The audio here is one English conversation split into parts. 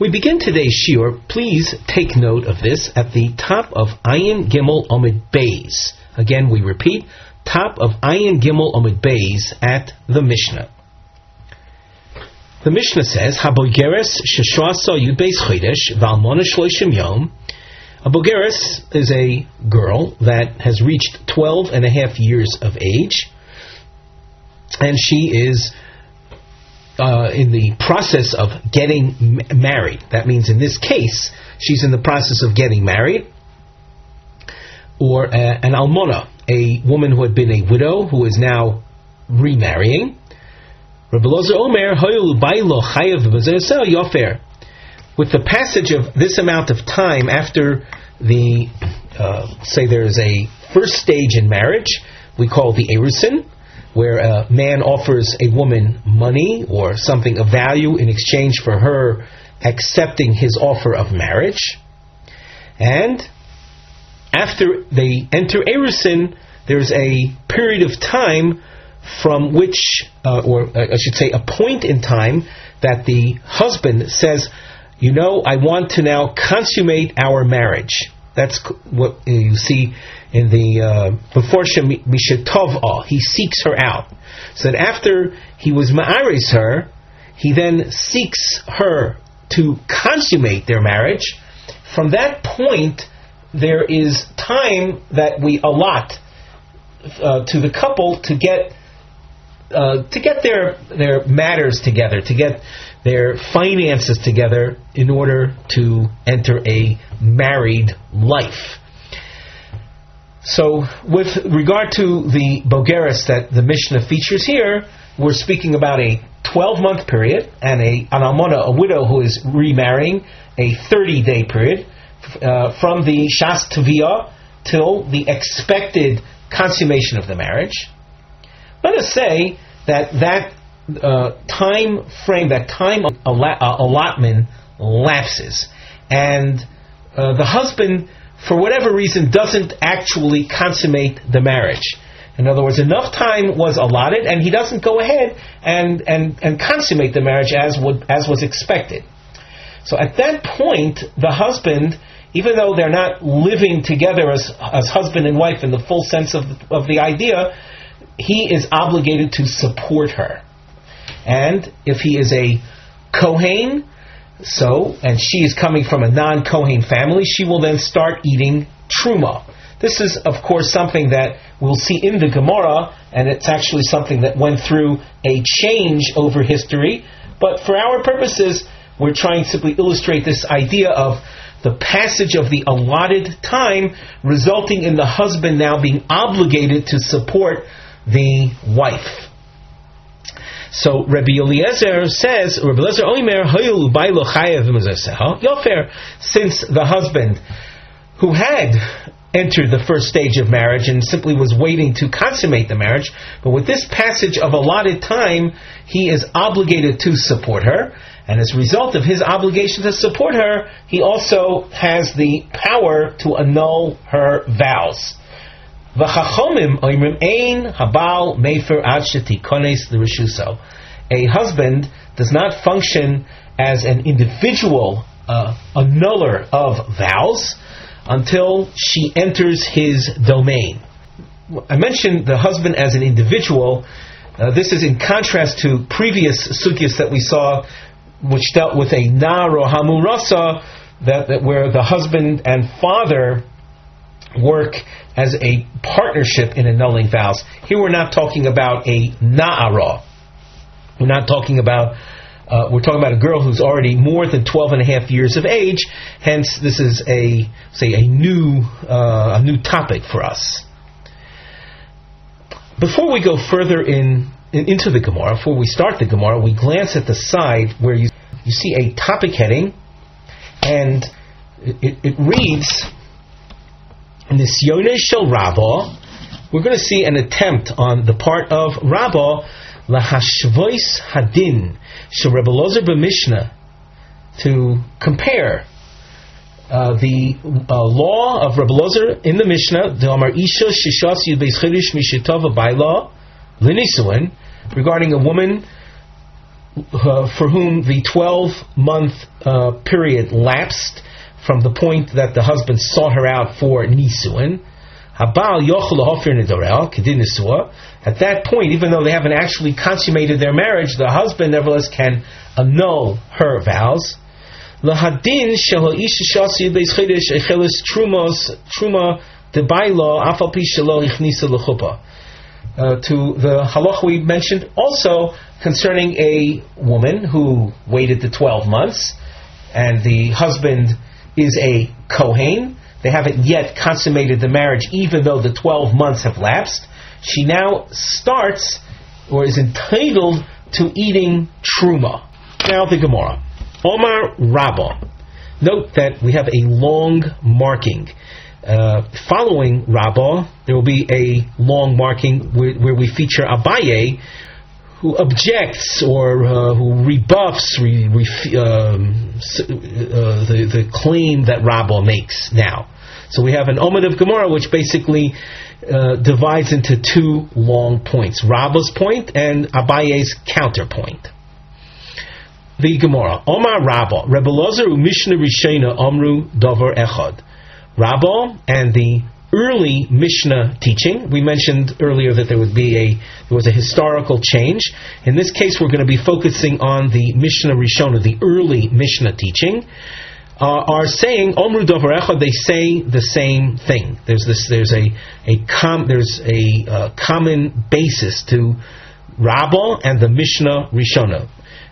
We begin today's shiur. Please take note of this at the top of Ayin Gimel Omid Bays. Again, we repeat, top of Ayin Gimel Omid Bays at the Mishnah. The Mishnah says, Habogeres sheshwasa yud beis chodesh v'almona shloishim yom. A bogeres is a girl that has reached 12 and a half years of age, and she is uh, in the process of getting m- married. That means in this case, she's in the process of getting married, or uh, an almona, a woman who had been a widow who is now remarrying. With the passage of this amount of time after the, uh, say there is a first stage in marriage, we call the erusin, where a man offers a woman money or something of value in exchange for her accepting his offer of marriage. And after they enter Erusin, there's a period of time from which, uh, or uh, I should say, a point in time that the husband says, You know, I want to now consummate our marriage. That's what you see in the uh, before Mishatov he seeks her out. So that after he was ma'aris her, he then seeks her to consummate their marriage. From that point, there is time that we allot uh, to the couple to get uh, to get their their matters together, to get their finances together in order to enter a married life. So, with regard to the Bogeris that the Mishnah features here, we're speaking about a 12 month period and a, an a widow who is remarrying, a 30 day period uh, from the Shas Taviyah till the expected consummation of the marriage. Let us say that that uh, time frame, that time allotment lapses, and uh, the husband for whatever reason, doesn't actually consummate the marriage. In other words, enough time was allotted, and he doesn't go ahead and, and, and consummate the marriage as, would, as was expected. So at that point, the husband, even though they're not living together as, as husband and wife in the full sense of, of the idea, he is obligated to support her. And if he is a Kohen, so, and she is coming from a non Kohen family, she will then start eating truma. This is, of course, something that we'll see in the Gemara, and it's actually something that went through a change over history. But for our purposes, we're trying to simply illustrate this idea of the passage of the allotted time, resulting in the husband now being obligated to support the wife. So Rabbi Eliezer says, Rabbi Eliezer Oimer Yofer, since the husband who had entered the first stage of marriage and simply was waiting to consummate the marriage, but with this passage of allotted time, he is obligated to support her. And as a result of his obligation to support her, he also has the power to annul her vows. V'chachomim oimrim ein habal mefer ad shetikones l'rishuso. A husband does not function as an individual uh, annuller of vows until she enters his domain. I mentioned the husband as an individual. Uh, this is in contrast to previous sugyas that we saw, which dealt with a naro hamurasa, that, that where the husband and father work as a partnership in annulling vows. Here we're not talking about a na'ara. We're not talking about uh, we're talking about a girl who's already more than 12 and a half years of age. Hence, this is a say a new uh, a new topic for us. Before we go further in, in, into the Gemara, before we start the Gemara, we glance at the side where you you see a topic heading, and it, it reads Nisyone Shel Rabba, we're going to see an attempt on the part of Rabba lahashvois hadin shel Rebbe Lozer b'Mishnah to compare uh, the uh, law of Rebbe Lozer in the Mishnah, the Amar Isha Shishas Yudbeis Chiddush Mishitova Baila Linisuin, regarding a woman uh, for whom the 12 month uh, period lapsed from the point that the husband sought her out for nisuin. At that point, even though they haven't actually consummated their marriage, the husband nevertheless can annul her vows. Uh, to the halach we mentioned also concerning a woman who waited the 12 months and the husband is a kohen. They haven't yet consummated the marriage, even though the 12 months have lapsed. She now starts or is entitled to eating truma. Now the Gemara. Omar Rabbah. Note that we have a long marking. Uh, following Rabbah, there will be a long marking where, where we feature Abaye, who objects or uh, who rebuffs re, re, um, uh, the, the claim that Rabbah makes now. So we have an Omid of Gemara which basically uh, divides into two long points Rabbah's point and Abaye's counterpoint the Gemara. Omar Rabba, Rebbe Lozer Mishnah Rishena Amru Dover Echad. Rabba and the early Mishnah teaching. We mentioned earlier that there would be a there was a historical change. In this case, we're going to be focusing on the Mishnah Rishona, the early Mishnah teaching. Uh, are saying Omru Dover. They say the same thing. There's this. There's a a com, There's a uh, common basis to Rabba and the Mishnah Rishona.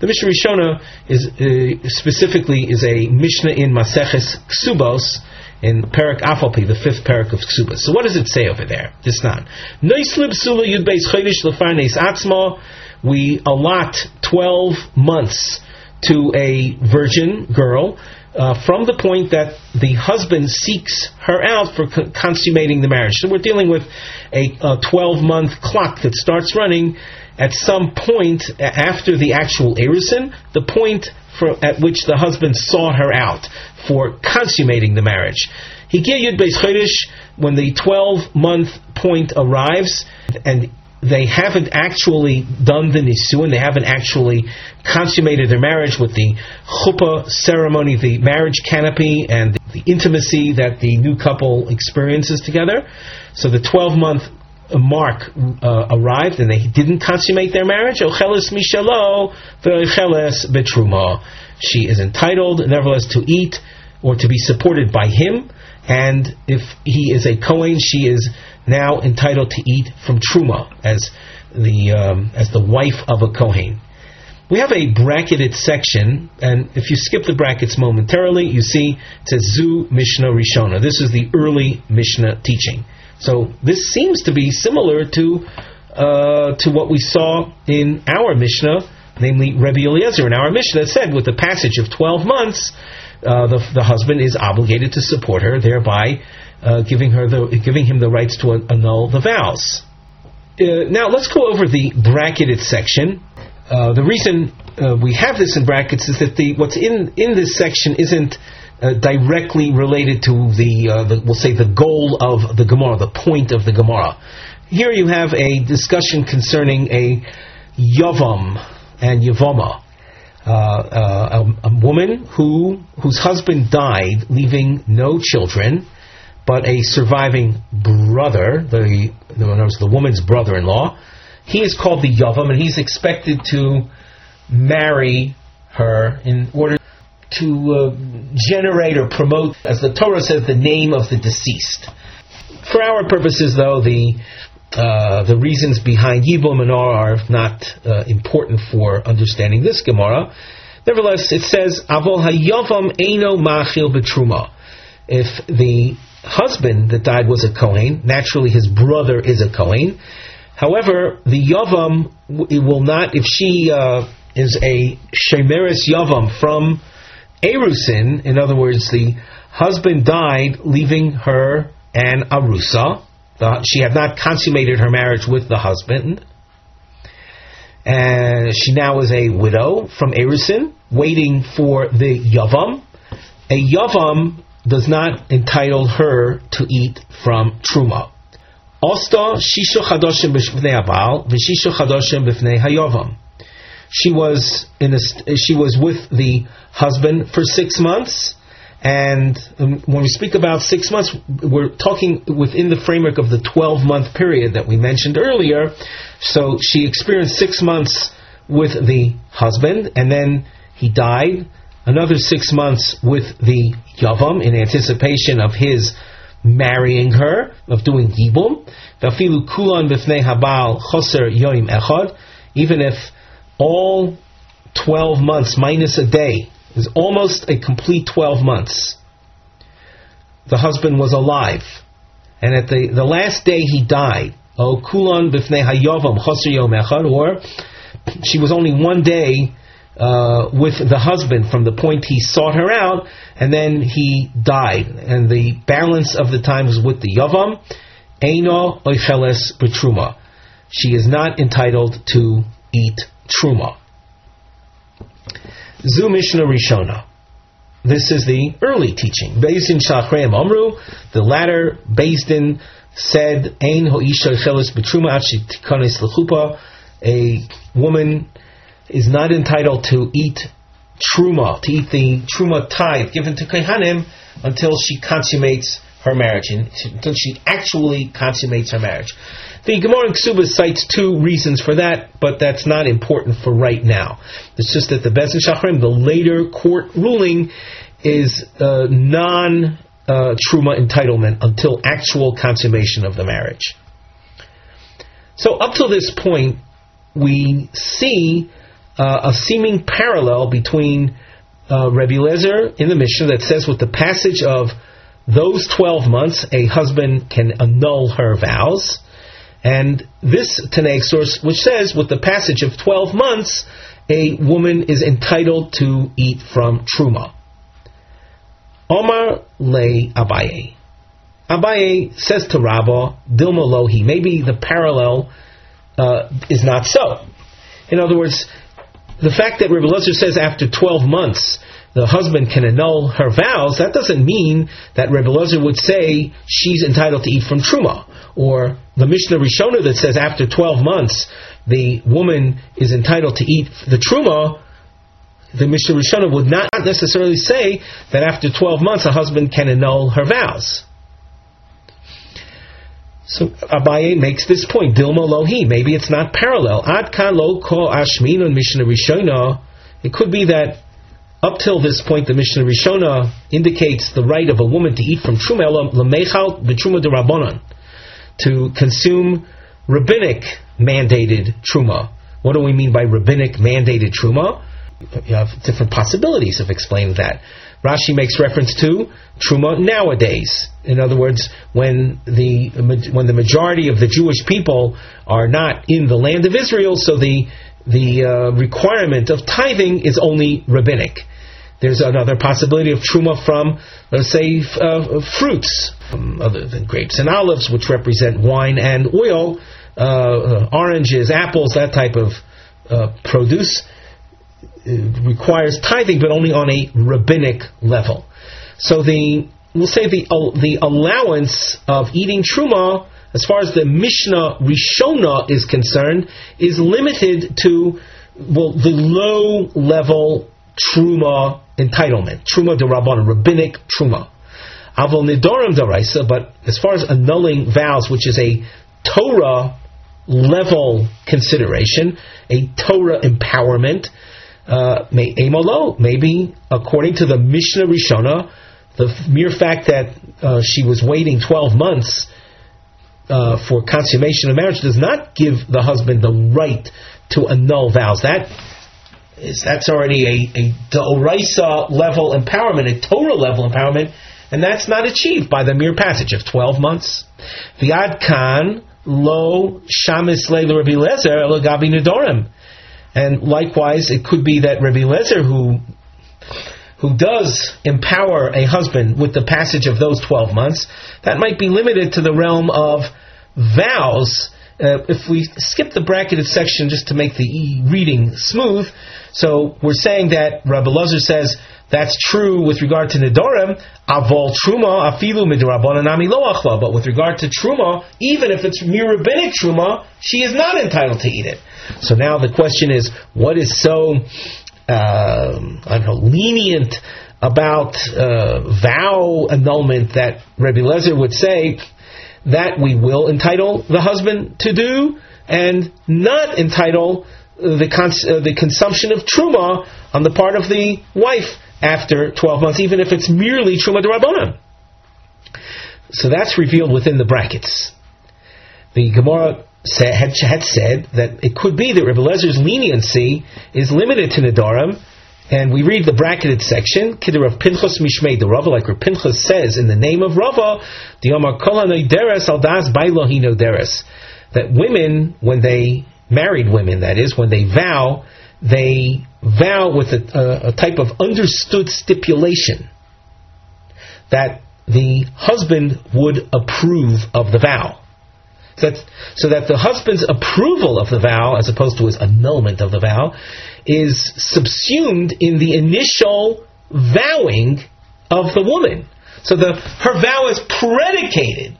The Mishnah Rishona is uh, specifically is a Mishnah in Maseches Ksubos in Perak Afalpi, the fifth Perak of Ksubos. So what does it say over there? This not. We allot twelve months to a virgin girl. Uh, from the point that the husband seeks her out for co- consummating the marriage. So we're dealing with a, a 12 month clock that starts running at some point after the actual Erusin, the point for, at which the husband sought her out for consummating the marriage. Higiyud Beis Chodesh, when the 12 month point arrives, and they haven't actually done the nisuin, they haven't actually consummated their marriage with the chuppah ceremony, the marriage canopy, and the intimacy that the new couple experiences together. So the 12 month mark uh, arrived and they didn't consummate their marriage, mishalo betruma. She is entitled, nevertheless, to eat or to be supported by him, and if he is a Kohen, she is now entitled to eat from truma as the um, as the wife of a Kohen. We have a bracketed section, and if you skip the brackets momentarily, you see it says Zu Mishnah Rishona. This is the early Mishnah teaching. So this seems to be similar to uh, to what we saw in our Mishnah, namely Rebbe Eliezer in our Mishnah that said with the passage of 12 months, uh, the, the husband is obligated to support her, thereby uh, giving her the giving him the rights to annul the vows. Uh, now let's go over the bracketed section. Uh, the reason uh, we have this in brackets is that the what's in in this section isn't uh, directly related to the, uh, the, we'll say, the goal of the Gemara, the point of the Gemara. Here you have a discussion concerning a Yavam and Yavama. Uh, uh, a, a, woman who whose husband died, leaving no children, but a surviving brother, the the woman's brother-in-law. He is called the Yavam, and he's expected to marry her in order to uh, generate or promote, as the Torah says, the name of the deceased. For our purposes, though, the uh, the reasons behind Yibum and are not uh, important for understanding this Gemara. Nevertheless, it says, Avol hayavam eino machil betruma. If the husband that died was a Kohen, naturally his brother is a Kohen. However, the Yavam will not, if she uh, is a Shemeris Yavam from Erusin, in other words, the husband died leaving her an Arusa. The, she had not consummated her marriage with the husband. And she now is a widow from Erusin, waiting for the Yavam. A Yavam does not entitle her to eat from Truma. Osta shisho chadoshim b'fnei abal, v'shisho chadoshim b'fnei hayavam. She was in a, she was with the husband for six months. And um, when we speak about six months, we're talking within the framework of the 12 month period that we mentioned earlier. So she experienced six months with the husband, and then he died. Another six months with the Yavam in anticipation of his marrying her, of doing Yibum. Even if all 12 months minus a day is almost a complete 12 months. The husband was alive. And at the, the last day he died. Oh, kulon hayovam yom or she was only one day uh, with the husband from the point he sought her out, and then he died. And the balance of the time was with the yavam. Eino oicheles betruma. She is not entitled to eat truma. Zu Mishnah Rishona. This is the early teaching. Bezdin Shachreim Amru, the latter Bezdin said, Ein ho'isha chelis betruma tikanes lechupa. A woman is not entitled to eat truma, to eat the truma tithe given to Kehanim until she consummates her marriage, until she actually consummates her marriage. The Gemara in Ksuba cites two reasons for that, but that's not important for right now. It's just that the Bezin Shachrim, the later court ruling, is uh, non uh, truma entitlement until actual consummation of the marriage. So up to this point, we see uh, a seeming parallel between uh, Rabbi Lezer in the Mishnah that says with the passage of those 12 months, a husband can annul her vows, and this Tanaic source, which says, with the passage of 12 months, a woman is entitled to eat from Truma. Omar le Abaye. Abaye says to Rabba, Dilma lohi. Maybe the parallel uh, is not so. In other words, the fact that Rabbi Lezer says after 12 months the husband can annul her vows, that doesn't mean that Rebbe Lezer would say she's entitled to eat from Truma. Or the Mishnah Rishona that says after 12 months the woman is entitled to eat the Truma, the Mishnah Rishona would not necessarily say that after 12 months a husband can annul her vows. So Abaye makes this point, Dilma Lohi, maybe it's not parallel. Ad lo ko ashmin on Mishnah Rishona. It could be that up till this point, the Mishnah Rishona indicates the right of a woman to eat from truma lemechal de to consume rabbinic mandated truma. What do we mean by rabbinic mandated truma? You have different possibilities of explaining that. Rashi makes reference to truma nowadays. In other words, when the when the majority of the Jewish people are not in the land of Israel, so the the uh, requirement of tithing is only rabbinic. There's another possibility of truma from, let's say, uh, fruits, um, other than grapes and olives, which represent wine and oil, uh, uh oranges, apples, that type of uh, produce. requires tithing, but only on a rabbinic level. So the we'll say the the allowance of eating truma as far as the Mishnah Rishona is concerned, is limited to well the low level truma entitlement, truma de rabban, rabbinic truma. Avol nidorim daraisa, but as far as annulling vows, which is a Torah level consideration, a Torah empowerment, uh, may maybe according to the Mishnah Rishona, the mere fact that uh, she was waiting 12 months uh, for consummation of marriage does not give the husband the right to annul vows. That is that's already a, a Doraisa level empowerment, a Torah level empowerment, and that's not achieved by the mere passage of 12 months. The Adkan lo shamis leila Rabbi Lezer elagabi nedorim. And likewise, it could be that Rabbi Lezer, who who does empower a husband with the passage of those 12 months, that might be limited to the realm of vows. Uh, if we skip the bracketed section just to make the reading smooth, so we're saying that Rabbi Lazar says that's true with regard to Nidorim, Avol Truma, Afilu Midrabonanami Loachla. But with regard to Truma, even if it's mere rabbinic Truma, she is not entitled to eat it. So now the question is, what is so, uh, I don't know, lenient about uh, vow annulment that Rabbi Lezer would say that we will entitle the husband to do and not entitle the, cons- uh, the consumption of truma on the part of the wife after 12 months, even if it's merely truma derabbanan. So that's revealed within the brackets. The Gemara had, said that it could be that Rebbe Lezer's leniency is limited to Nadarim, and we read the bracketed section, Kidder of Pinchas Mishmei, the Rava, like Pinchas says, in the name of Rava, the Omar Deres Aldas Bailohino Deres, that women, when they, married women, that is, when they vow, they vow with a, a, a type of understood stipulation that the husband would approve of the vow. So that, so that the husband's approval of the vow, as opposed to his annulment of the vow, is subsumed in the initial vowing of the woman. So the, her vow is predicated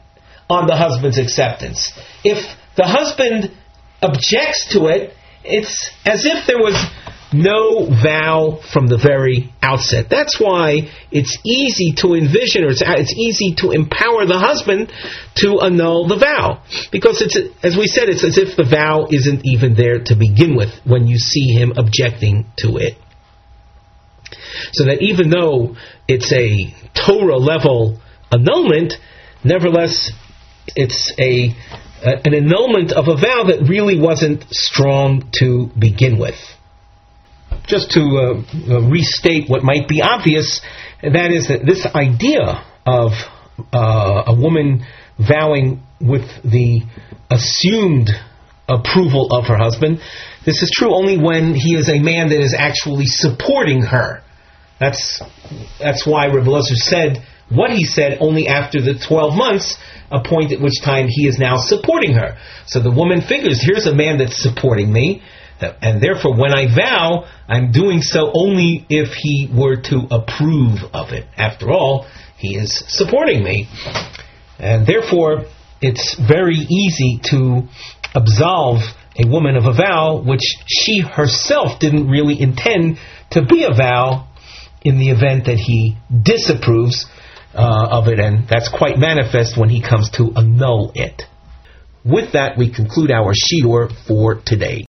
on the husband's acceptance. If the husband objects to it, it's as if there was no vow from the very outset. That's why it's easy to envision, or it's, it's, easy to empower the husband to annul the vow. Because it's, as we said, it's as if the vow isn't even there to begin with when you see him objecting to it. So that even though it's a Torah level annulment, nevertheless, it's a, an annulment of a vow that really wasn't strong to begin with just to uh, uh, restate what might be obvious, that is that this idea of uh, a woman vowing with the assumed approval of her husband, this is true only when he is a man that is actually supporting her. That's that's why Rebbe said what he said only after the 12 months, a point at which time he is now supporting her. So the woman figures, here's a man that's supporting me, and therefore, when I vow, I'm doing so only if he were to approve of it. After all, he is supporting me. And therefore, it's very easy to absolve a woman of a vow which she herself didn't really intend to be a vow in the event that he disapproves uh, of it, and that's quite manifest when he comes to annul it. With that, we conclude our shiur for today.